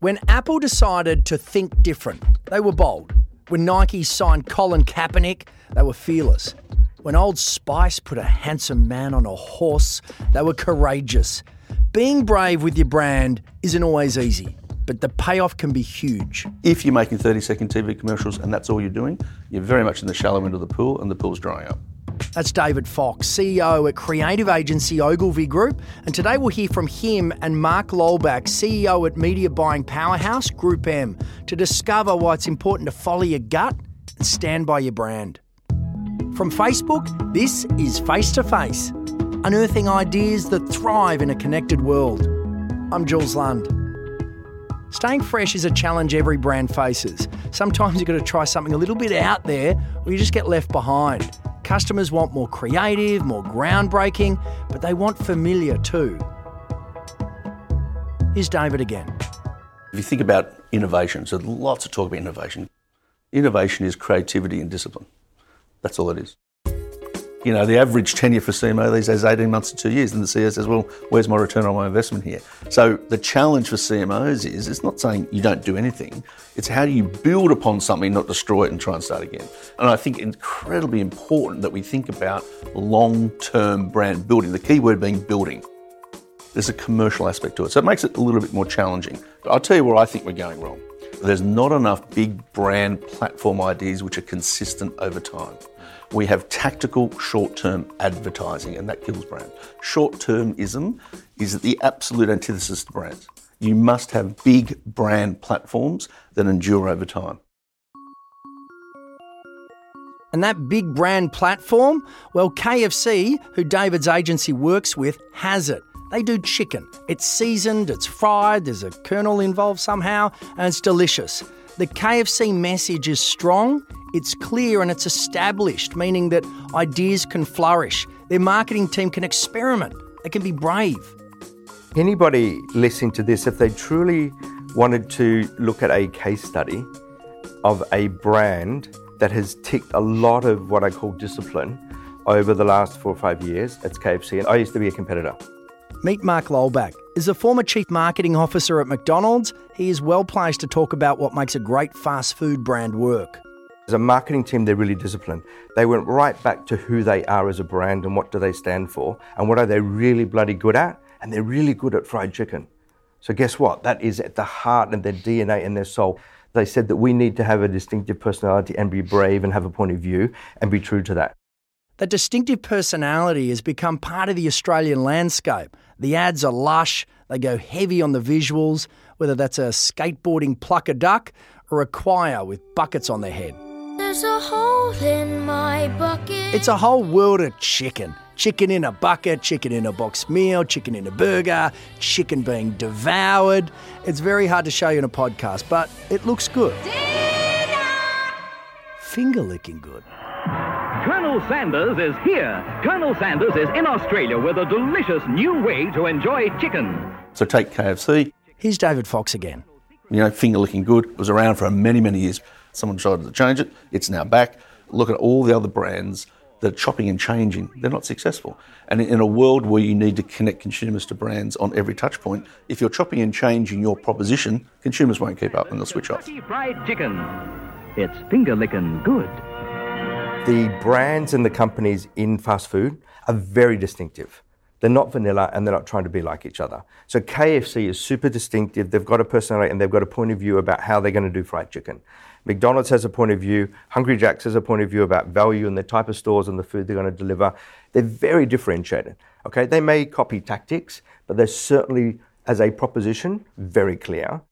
When Apple decided to think different, they were bold. When Nike signed Colin Kaepernick, they were fearless. When Old Spice put a handsome man on a horse, they were courageous. Being brave with your brand isn't always easy, but the payoff can be huge. If you're making 30 second TV commercials and that's all you're doing, you're very much in the shallow end of the pool and the pool's drying up. That's David Fox, CEO at creative agency Ogilvy Group. And today we'll hear from him and Mark Lollback, CEO at media buying powerhouse GroupM, to discover why it's important to follow your gut and stand by your brand. From Facebook, this is Face to Face, unearthing ideas that thrive in a connected world. I'm Jules Lund. Staying fresh is a challenge every brand faces. Sometimes you've got to try something a little bit out there or you just get left behind. Customers want more creative, more groundbreaking, but they want familiar too. Here's David again. If you think about innovation, so lots of talk about innovation. Innovation is creativity and discipline. That's all it is. You know, the average tenure for CMO these days is 18 months to two years. And the CEO says, well, where's my return on my investment here? So the challenge for CMOs is it's not saying you don't do anything. It's how do you build upon something, not destroy it and try and start again. And I think incredibly important that we think about long-term brand building. The key word being building. There's a commercial aspect to it. So it makes it a little bit more challenging. But I'll tell you where I think we're going wrong. There's not enough big brand platform ideas which are consistent over time. We have tactical short term advertising, and that kills brands. Short termism is the absolute antithesis to brands. You must have big brand platforms that endure over time. And that big brand platform, well, KFC, who David's agency works with, has it. They do chicken. It's seasoned, it's fried, there's a colonel involved somehow, and it's delicious. The KFC message is strong, it's clear, and it's established, meaning that ideas can flourish. Their marketing team can experiment, they can be brave. Anybody listening to this, if they truly wanted to look at a case study of a brand that has ticked a lot of what I call discipline over the last four or five years, it's KFC. And I used to be a competitor. Meet Mark Lollback. As a former chief marketing officer at McDonald's, he is well placed to talk about what makes a great fast food brand work. As a marketing team, they're really disciplined. They went right back to who they are as a brand and what do they stand for and what are they really bloody good at. And they're really good at fried chicken. So guess what? That is at the heart of their DNA and their soul. They said that we need to have a distinctive personality and be brave and have a point of view and be true to that. That distinctive personality has become part of the Australian landscape. The ads are lush, they go heavy on the visuals, whether that's a skateboarding plucker duck or a choir with buckets on their head. There's a hole in my bucket. It's a whole world of chicken. Chicken in a bucket, chicken in a box meal, chicken in a burger, chicken being devoured. It's very hard to show you in a podcast, but it looks good. Finger licking good. Colonel Sanders is here. Colonel Sanders is in Australia with a delicious new way to enjoy chicken. So take KFC. Here's David Fox again. You know, finger looking good was around for many, many years. Someone decided to change it. It's now back. Look at all the other brands that are chopping and changing. They're not successful. And in a world where you need to connect consumers to brands on every touch point, if you're chopping and changing your proposition, consumers won't keep up and they'll switch off. Fried chicken. It's finger licking good. The brands and the companies in fast food are very distinctive. They're not vanilla and they're not trying to be like each other. So KFC is super distinctive. They've got a personality and they've got a point of view about how they're going to do fried chicken. McDonald's has a point of view. Hungry Jack's has a point of view about value and the type of stores and the food they're going to deliver. They're very differentiated. Okay, they may copy tactics, but they're certainly, as a proposition, very clear.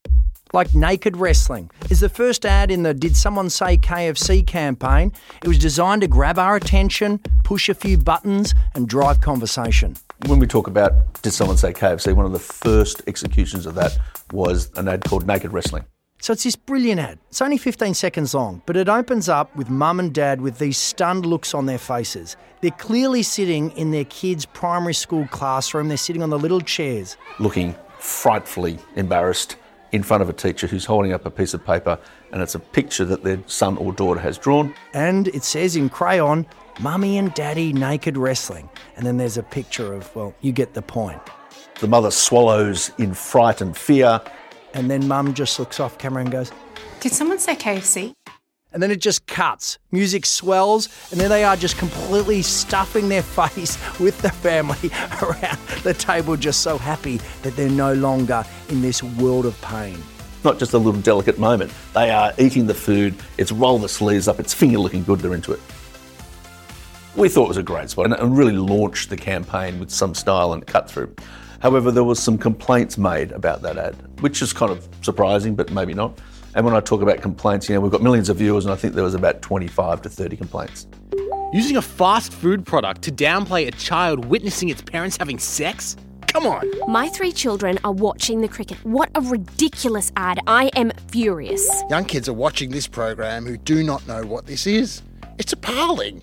Like Naked Wrestling is the first ad in the Did Someone Say KFC campaign. It was designed to grab our attention, push a few buttons, and drive conversation. When we talk about Did Someone Say KFC, one of the first executions of that was an ad called Naked Wrestling. So it's this brilliant ad. It's only 15 seconds long, but it opens up with mum and dad with these stunned looks on their faces. They're clearly sitting in their kids' primary school classroom. They're sitting on the little chairs. Looking frightfully embarrassed in front of a teacher who's holding up a piece of paper and it's a picture that their son or daughter has drawn. And it says in crayon, Mummy and Daddy naked wrestling. And then there's a picture of, well, you get the point. The mother swallows in fright and fear. And then mum just looks off camera and goes, Did someone say KFC? And then it just cuts. Music swells, and there they are just completely stuffing their face with the family around the table, just so happy that they're no longer in this world of pain. Not just a little delicate moment. They are eating the food, it's rolling the sleeves up, it's finger looking good, they're into it. We thought it was a great spot and really launched the campaign with some style and cut through. However, there was some complaints made about that ad, which is kind of surprising, but maybe not. And when I talk about complaints, you know, we've got millions of viewers, and I think there was about 25 to 30 complaints. Using a fast food product to downplay a child witnessing its parents having sex? Come on. My three children are watching the cricket. What a ridiculous ad. I am furious. Young kids are watching this program who do not know what this is. It's appalling.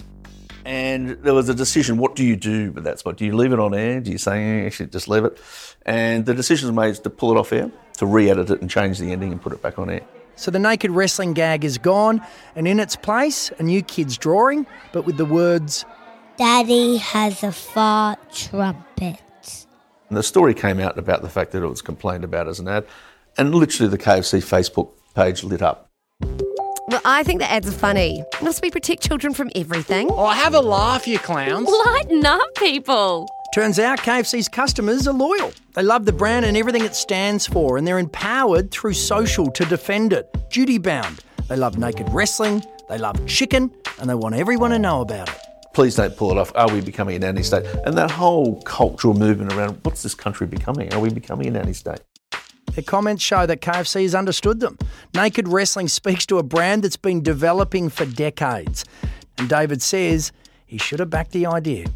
And there was a decision what do you do with that spot? Do you leave it on air? Do you say, actually, just leave it? And the decision was made to pull it off air, to re edit it and change the ending and put it back on air. So the naked wrestling gag is gone, and in its place, a new kid's drawing, but with the words, Daddy has a fart trumpet. And the story came out about the fact that it was complained about as an ad, and literally the KFC Facebook page lit up. Well, I think the ads are funny. Must we protect children from everything? Oh, have a laugh, you clowns. Lighten up, people. Turns out KFC's customers are loyal. They love the brand and everything it stands for, and they're empowered through social to defend it. Duty bound. They love naked wrestling, they love chicken, and they want everyone to know about it. Please don't pull it off. Are we becoming an nanny state? And that whole cultural movement around what's this country becoming? Are we becoming an nanny state? Their comments show that KFC has understood them. Naked wrestling speaks to a brand that's been developing for decades. And David says he should have backed the idea.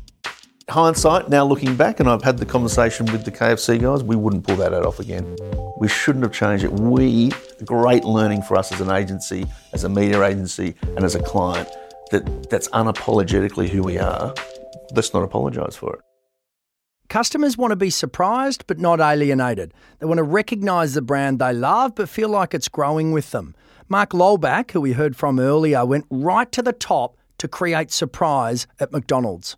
Hindsight, now looking back, and I've had the conversation with the KFC guys, we wouldn't pull that ad off again. We shouldn't have changed it. We, great learning for us as an agency, as a media agency, and as a client, that that's unapologetically who we are. Let's not apologise for it. Customers want to be surprised but not alienated. They want to recognise the brand they love but feel like it's growing with them. Mark Lollback, who we heard from earlier, went right to the top to create surprise at McDonald's.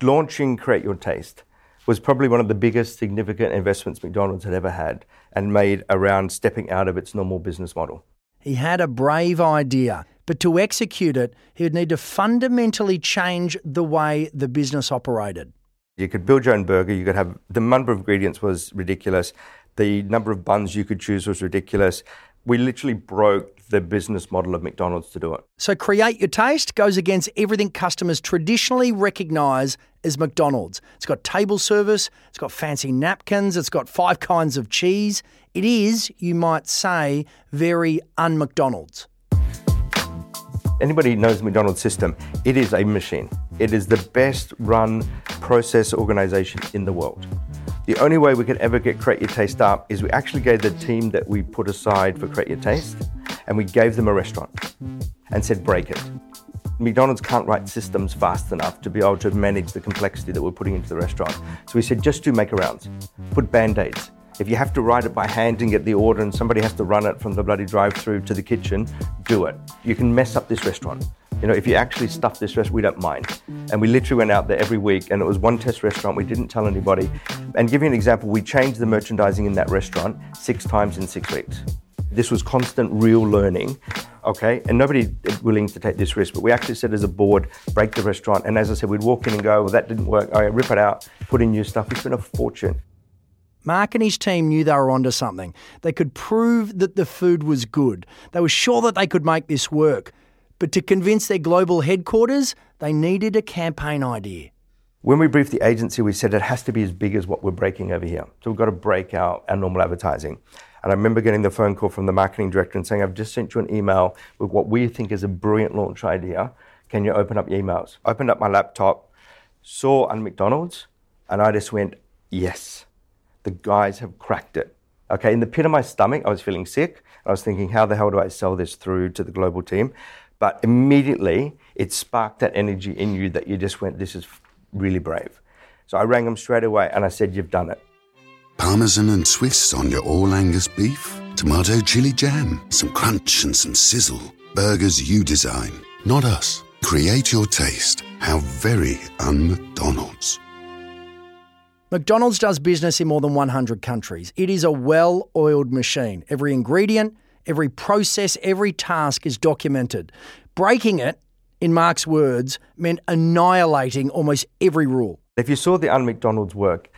Launching Create Your Taste was probably one of the biggest significant investments McDonald's had ever had and made around stepping out of its normal business model. He had a brave idea, but to execute it, he would need to fundamentally change the way the business operated. You could build your own burger. You could have the number of ingredients was ridiculous. The number of buns you could choose was ridiculous. We literally broke the business model of McDonald's to do it. So, Create Your Taste goes against everything customers traditionally recognise as McDonald's. It's got table service, it's got fancy napkins, it's got five kinds of cheese. It is, you might say, very un McDonald's. Anybody knows the McDonald's system, it is a machine. It is the best run process organization in the world. The only way we could ever get Create Your Taste up is we actually gave the team that we put aside for Create Your Taste and we gave them a restaurant and said, break it. McDonald's can't write systems fast enough to be able to manage the complexity that we're putting into the restaurant. So we said, just do make arounds, put band aids. If you have to write it by hand and get the order and somebody has to run it from the bloody drive through to the kitchen, do it. You can mess up this restaurant. You know, if you actually stuff this restaurant, we don't mind. And we literally went out there every week and it was one test restaurant. We didn't tell anybody. And give you an example, we changed the merchandising in that restaurant six times in six weeks. This was constant real learning, okay? And nobody willing to take this risk, but we actually said as a board, break the restaurant. And as I said, we'd walk in and go, well, that didn't work. Oh, yeah, rip it out, put in new stuff. We spent a fortune. Mark and his team knew they were onto something. They could prove that the food was good. They were sure that they could make this work. But to convince their global headquarters, they needed a campaign idea. When we briefed the agency, we said it has to be as big as what we're breaking over here. So we've got to break out our normal advertising. And I remember getting the phone call from the marketing director and saying, I've just sent you an email with what we think is a brilliant launch idea. Can you open up your emails? Opened up my laptop, saw on McDonald's, and I just went, yes, the guys have cracked it. Okay, in the pit of my stomach, I was feeling sick. I was thinking, how the hell do I sell this through to the global team? But immediately, it sparked that energy in you that you just went, this is really brave. So I rang them straight away and I said, you've done it. Parmesan and Swiss on your all Angus beef, tomato chili jam, some crunch and some sizzle. Burgers you design, not us. Create your taste. How very un McDonald's. McDonald's does business in more than 100 countries. It is a well oiled machine. Every ingredient, every process, every task is documented. Breaking it, in Mark's words, meant annihilating almost every rule. If you saw the un-McDonald's work,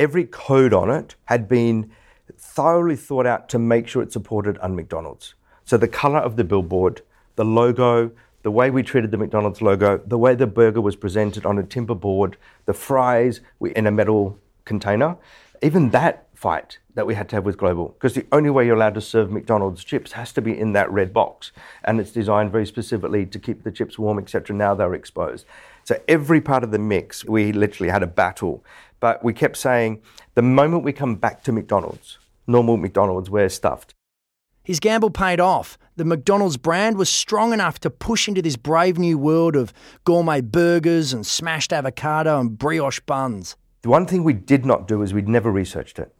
every code on it had been thoroughly thought out to make sure it supported un-McDonald's. So the colour of the billboard, the logo, the way we treated the McDonald's logo, the way the burger was presented on a timber board, the fries in a metal container, even that fight that we had to have with Global, because the only way you're allowed to serve McDonald's chips has to be in that red box, and it's designed very specifically to keep the chips warm, etc. Now they're exposed. So every part of the mix, we literally had a battle, but we kept saying the moment we come back to McDonald's, normal McDonald's, we're stuffed. His gamble paid off. The McDonald's brand was strong enough to push into this brave new world of gourmet burgers and smashed avocado and brioche buns. The one thing we did not do is we'd never researched it.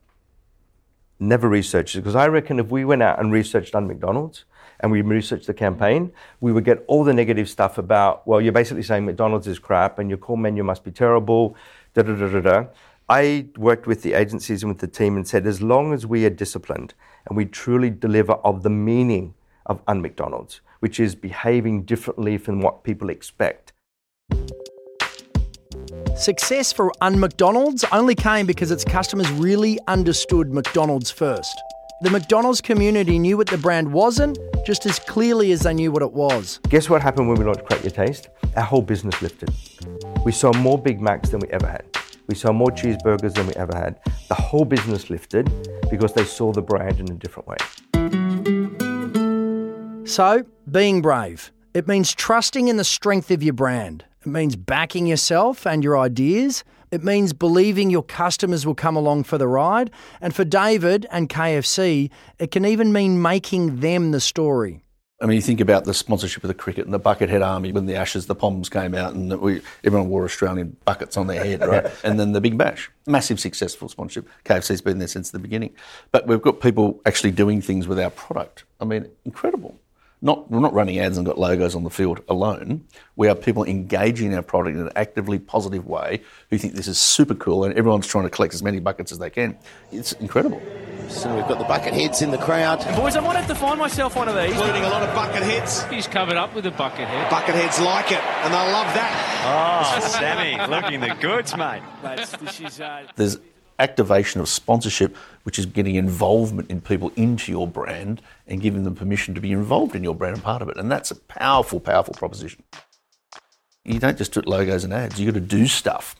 Never researched it. Because I reckon if we went out and researched on McDonald's and we researched the campaign, we would get all the negative stuff about, well, you're basically saying McDonald's is crap and your core menu must be terrible, da da da da da. I worked with the agencies and with the team and said, as long as we are disciplined and we truly deliver of the meaning of un-McDonald's, which is behaving differently from what people expect. Success for un-McDonald's only came because its customers really understood McDonald's first. The McDonald's community knew what the brand wasn't just as clearly as they knew what it was. Guess what happened when we launched Create Your Taste? Our whole business lifted. We saw more Big Macs than we ever had. We saw more cheeseburgers than we ever had. The whole business lifted because they saw the brand in a different way. So, being brave. It means trusting in the strength of your brand. It means backing yourself and your ideas. It means believing your customers will come along for the ride. And for David and KFC, it can even mean making them the story. I mean, you think about the sponsorship of the cricket and the Buckethead Army when the Ashes, the Poms came out and we, everyone wore Australian buckets on their head, right? and then the Big Bash, massive successful sponsorship. KFC's been there since the beginning. But we've got people actually doing things with our product. I mean, incredible not, we're not running ads and got logos on the field alone. We are people engaging in our product in an actively positive way who think this is super cool and everyone's trying to collect as many buckets as they can. It's incredible. So we've got the bucket heads in the crowd. And boys, I might have to find myself one of these. Including a lot of bucket heads. He's covered up with a bucket head. Bucket heads like it, and they'll love that. Oh, Sammy, looking the goods, mate. this is, uh... There's activation of sponsorship, which is getting involvement in people into your brand and giving them permission to be involved in your brand and part of it. And that's a powerful, powerful proposition. You don't just do logos and ads, you've got to do stuff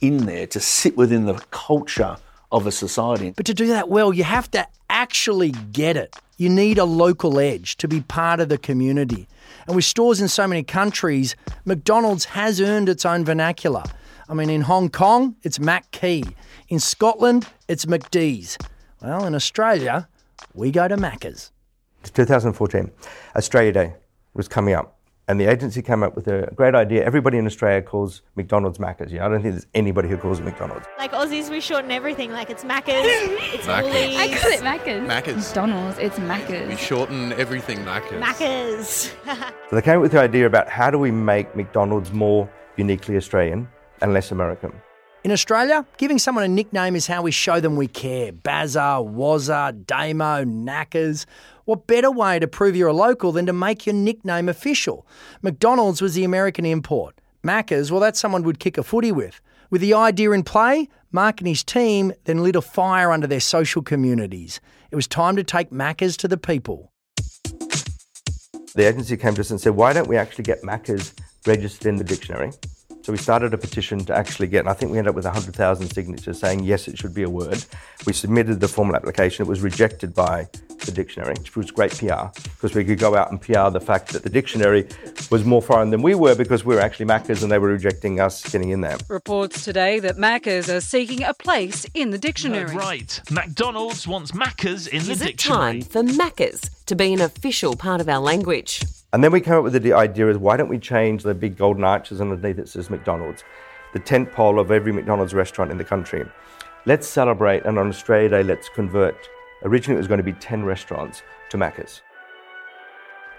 in there to sit within the culture of a society. But to do that well, you have to actually get it. You need a local edge to be part of the community. And with stores in so many countries, McDonald's has earned its own vernacular. I mean, in Hong Kong, it's Mac Key. In Scotland, it's McDee's. Well, in Australia, we go to Macca's. 2014, Australia Day was coming up, and the agency came up with a great idea. Everybody in Australia calls McDonald's Macca's. Yeah, I don't think there's anybody who calls it McDonald's. Like Aussies, we shorten everything. Like it's Macca's, it's Macca's. Woolies. I call it Macca's. Macca's. McDonald's, it's Macca's. We shorten everything Macca's. Macca's. so they came up with the idea about how do we make McDonald's more uniquely Australian and less American. In Australia, giving someone a nickname is how we show them we care. Bazza, Wazza, Damo, Knackers. What better way to prove you're a local than to make your nickname official? McDonald's was the American import. Macca's, well, that's someone would kick a footy with. With the idea in play, Mark and his team then lit a fire under their social communities. It was time to take Macca's to the people. The agency came to us and said, why don't we actually get Macca's registered in the dictionary? So we started a petition to actually get, and I think we ended up with 100,000 signatures saying yes, it should be a word. We submitted the formal application. It was rejected by the dictionary, which was great PR because we could go out and PR the fact that the dictionary was more foreign than we were because we were actually Maccas and they were rejecting us getting in there. Reports today that Maccas are seeking a place in the dictionary. right. McDonald's wants Maccas in the dictionary. Is it time for Maccas to be an official part of our language? And then we came up with the idea is why don't we change the big golden arches underneath it says McDonald's, the tent pole of every McDonald's restaurant in the country. Let's celebrate and on Australia Day let's convert. Originally it was going to be 10 restaurants to Macca's.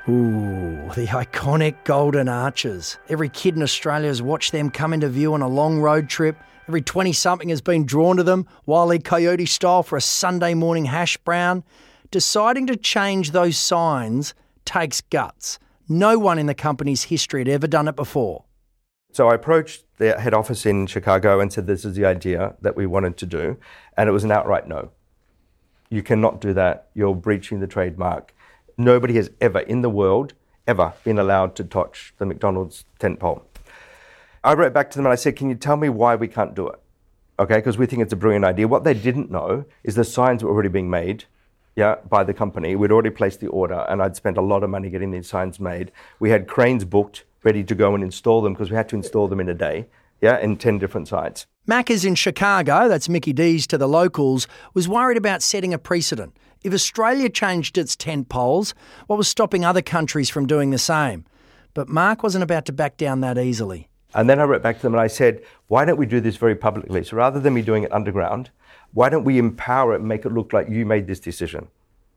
Ooh, the iconic golden arches. Every kid in Australia has watched them come into view on a long road trip. Every 20 something has been drawn to them, Wile E. Coyote style, for a Sunday morning hash brown. Deciding to change those signs takes guts. No one in the company's history had ever done it before. So I approached the head office in Chicago and said, This is the idea that we wanted to do. And it was an outright no. You cannot do that. You're breaching the trademark. Nobody has ever in the world, ever, been allowed to touch the McDonald's tent pole. I wrote back to them and I said, Can you tell me why we can't do it? Okay, because we think it's a brilliant idea. What they didn't know is the signs were already being made yeah, by the company. We'd already placed the order, and I'd spent a lot of money getting these signs made. We had cranes booked, ready to go and install them because we had to install them in a day, yeah, in 10 different sites. Macca's in Chicago, that's Mickey D's to the locals, was worried about setting a precedent. If Australia changed its tent poles, what was stopping other countries from doing the same? But Mark wasn't about to back down that easily. And then I wrote back to them and I said, why don't we do this very publicly? So rather than me doing it underground, why don't we empower it and make it look like you made this decision?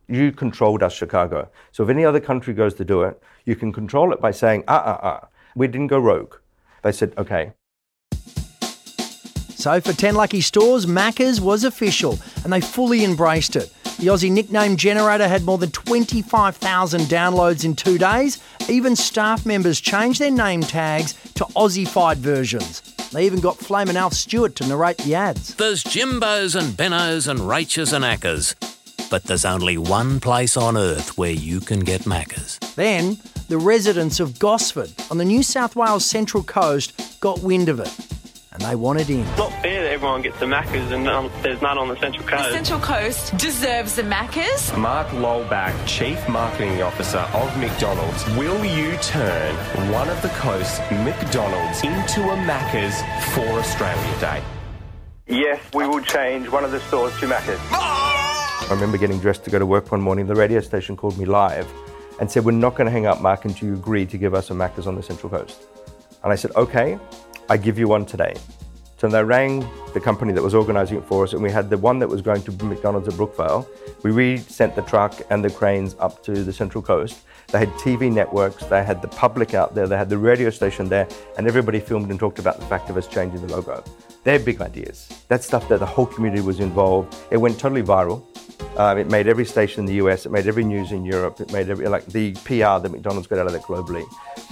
You controlled us, Chicago. So if any other country goes to do it, you can control it by saying, ah, ah, ah. We didn't go rogue. They said, okay. So for 10 lucky stores, Macca's was official and they fully embraced it. The Aussie nickname generator had more than 25,000 downloads in two days. Even staff members changed their name tags to Aussified versions. They even got Flamin' Alf Stewart to narrate the ads. There's Jimbos and Benos and Rachas and Ackers. But there's only one place on earth where you can get Maccas. Then, the residents of Gosford on the New South Wales Central Coast got wind of it and they wanted in. It's not fair that everyone gets the Maccas and none, there's none on the Central Coast. The Central Coast deserves the Maccas. Mark Lollback, Chief Marketing Officer of McDonald's. Will you turn one of the coast's McDonald's into a Maccas for Australia Day? Yes, we will change one of the stores to Maccas. I remember getting dressed to go to work one morning. The radio station called me live and said, We're not going to hang up, Mark, until you agree to give us a Macca's on the Central Coast. And I said, Okay, I give you one today. So they rang the company that was organising it for us, and we had the one that was going to McDonald's at Brookvale. We re-sent the truck and the cranes up to the Central Coast. They had TV networks, they had the public out there, they had the radio station there, and everybody filmed and talked about the fact of us changing the logo. They're big ideas. That's stuff that the whole community was involved. It went totally viral. Um, it made every station in the US. It made every news in Europe. It made every like the PR that McDonald's got out of that globally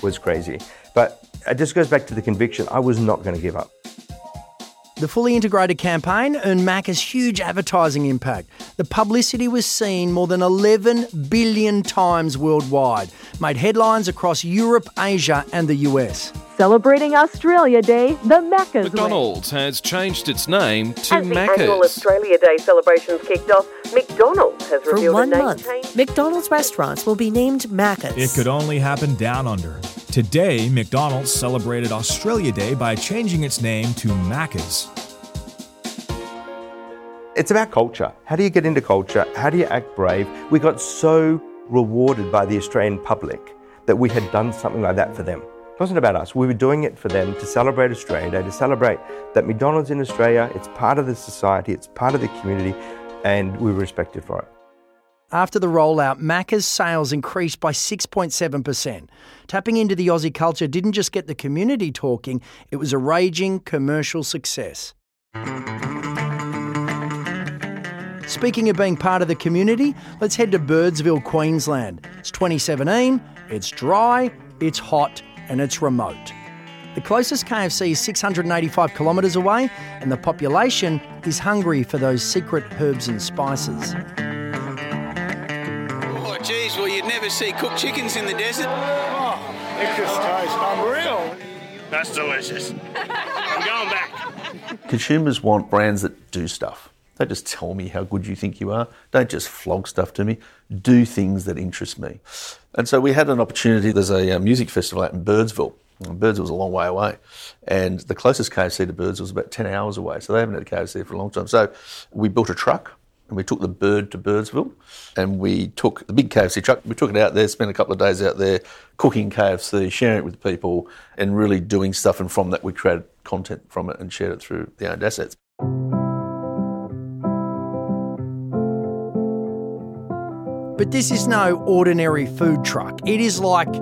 was crazy. But Uh, it just goes back to the conviction. I was not going to give up. The fully integrated campaign earned Macca's huge advertising impact. The publicity was seen more than 11 billion times worldwide, made headlines across Europe, Asia, and the US. Celebrating Australia Day, the Macca's McDonald's has changed its name to As the Macca's. annual Australia Day celebrations kicked off, McDonald's has For revealed one a name month, change. McDonald's restaurants will be named Macca's. It could only happen down under. Today, McDonald's celebrated Australia Day by changing its name to Macca's. It's about culture. How do you get into culture? How do you act brave? We got so rewarded by the Australian public that we had done something like that for them. It wasn't about us. We were doing it for them to celebrate Australia Day, to celebrate that McDonald's in Australia, it's part of the society, it's part of the community, and we were respected for it. After the rollout, Macca's sales increased by 6.7%. Tapping into the Aussie culture didn't just get the community talking, it was a raging commercial success. Speaking of being part of the community, let's head to Birdsville, Queensland. It's 2017, it's dry, it's hot, and it's remote. The closest KFC is 685 kilometres away, and the population is hungry for those secret herbs and spices. Never see cooked chickens in the desert. Oh, it just tastes unreal. That's delicious. I'm going back. Consumers want brands that do stuff. Don't just tell me how good you think you are. Don't just flog stuff to me. Do things that interest me. And so we had an opportunity. There's a, uh music festival out in Birdsville. And Birdsville's a long way away. And the closest KFC to Birdsville was about 10 hours away. So they haven't had a KFC for a long time. So we built a truck and we took the bird to Birdsville and we took the big KFC truck, we took it out there, spent a couple of days out there cooking KFC, sharing it with people and really doing stuff. And from that, we created content from it and shared it through the owned assets. But this is no ordinary food truck. It is like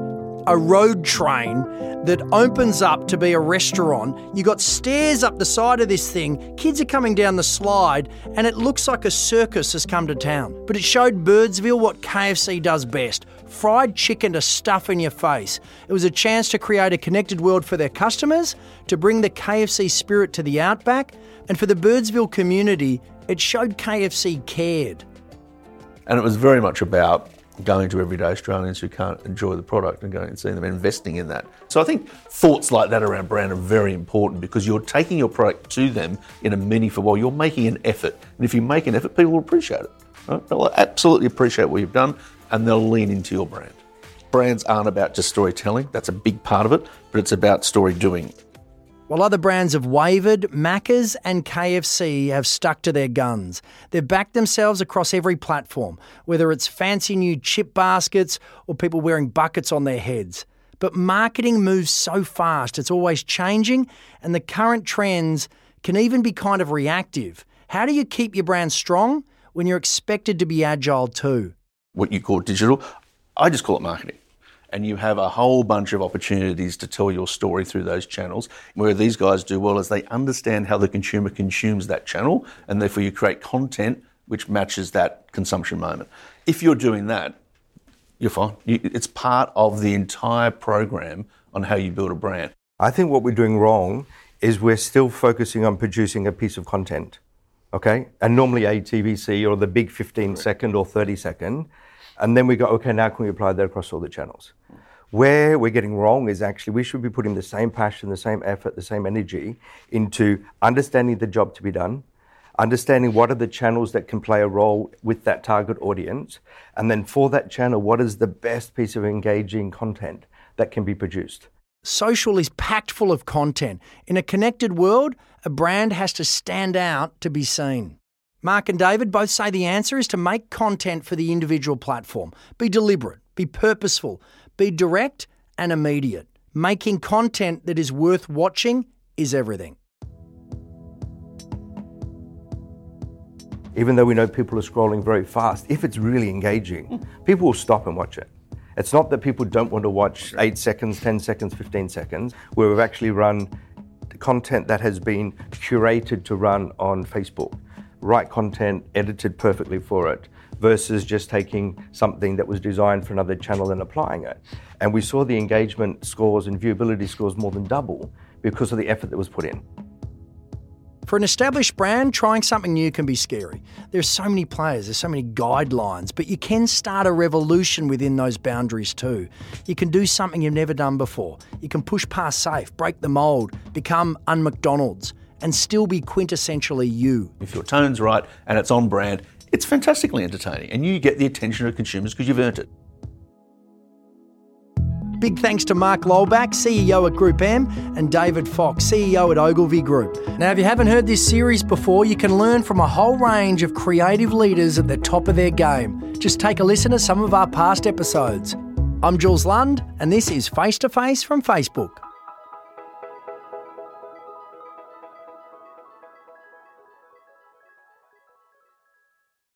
a road train that opens up to be a restaurant. You got stairs up the side of this thing. Kids are coming down the slide, and it looks like a circus has come to town. But it showed Birdsville what KFC does best fried chicken to stuff in your face. It was a chance to create a connected world for their customers, to bring the KFC spirit to the outback, and for the Birdsville community, it showed KFC cared. And it was very much about going to everyday Australians who can't enjoy the product and going and seeing them investing in that. So I think thoughts like that around brand are very important because you're taking your product to them in a meaningful way. You're making an effort. And if you make an effort, people will appreciate it. Right? They'll absolutely appreciate what you've done and they'll lean into your brand. Brands aren't about just storytelling, that's a big part of it, but it's about story doing. While other brands have wavered, Macca's and KFC have stuck to their guns. They've backed themselves across every platform, whether it's fancy new chip baskets or people wearing buckets on their heads. But marketing moves so fast, it's always changing, and the current trends can even be kind of reactive. How do you keep your brand strong when you're expected to be agile too? What you call digital, I just call it marketing and you have a whole bunch of opportunities to tell your story through those channels. Where these guys do well is they understand how the consumer consumes that channel, and therefore you create content which matches that consumption moment. If you're doing that, you're fine. it's part of the entire program on how you build a brand. I think what we're doing wrong is we're still focusing on producing a piece of content, okay? And normally a TVC or the big 15 second or 30 second. And then we go, okay, now can we apply that across all the channels? Where we're getting wrong is actually we should be putting the same passion, the same effort, the same energy into understanding the job to be done, understanding what are the channels that can play a role with that target audience, and then for that channel, what is the best piece of engaging content that can be produced. Social is packed full of content. In a connected world, a brand has to stand out to be seen. Mark and David both say the answer is to make content for the individual platform. Be deliberate, be purposeful, be direct and immediate. Making content that is worth watching is everything. Even though we know people are scrolling very fast, if it's really engaging, people will stop and watch it. It's not that people don't want to watch 8 seconds, 10 seconds, 15 seconds, where we've actually run content that has been curated to run on Facebook. Right content edited perfectly for it versus just taking something that was designed for another channel and applying it. And we saw the engagement scores and viewability scores more than double because of the effort that was put in. For an established brand, trying something new can be scary. There's so many players, there's so many guidelines, but you can start a revolution within those boundaries too. You can do something you've never done before. You can push past safe, break the mold, become un McDonald's, and still be quintessentially you. If your tone's right and it's on brand, it's fantastically entertaining and you get the attention of consumers because you've earned it. Big thanks to Mark Lollback, CEO at GroupM, and David Fox, CEO at Ogilvy Group. Now, if you haven't heard this series before, you can learn from a whole range of creative leaders at the top of their game. Just take a listen to some of our past episodes. I'm Jules Lund, and this is Face to Face from Facebook.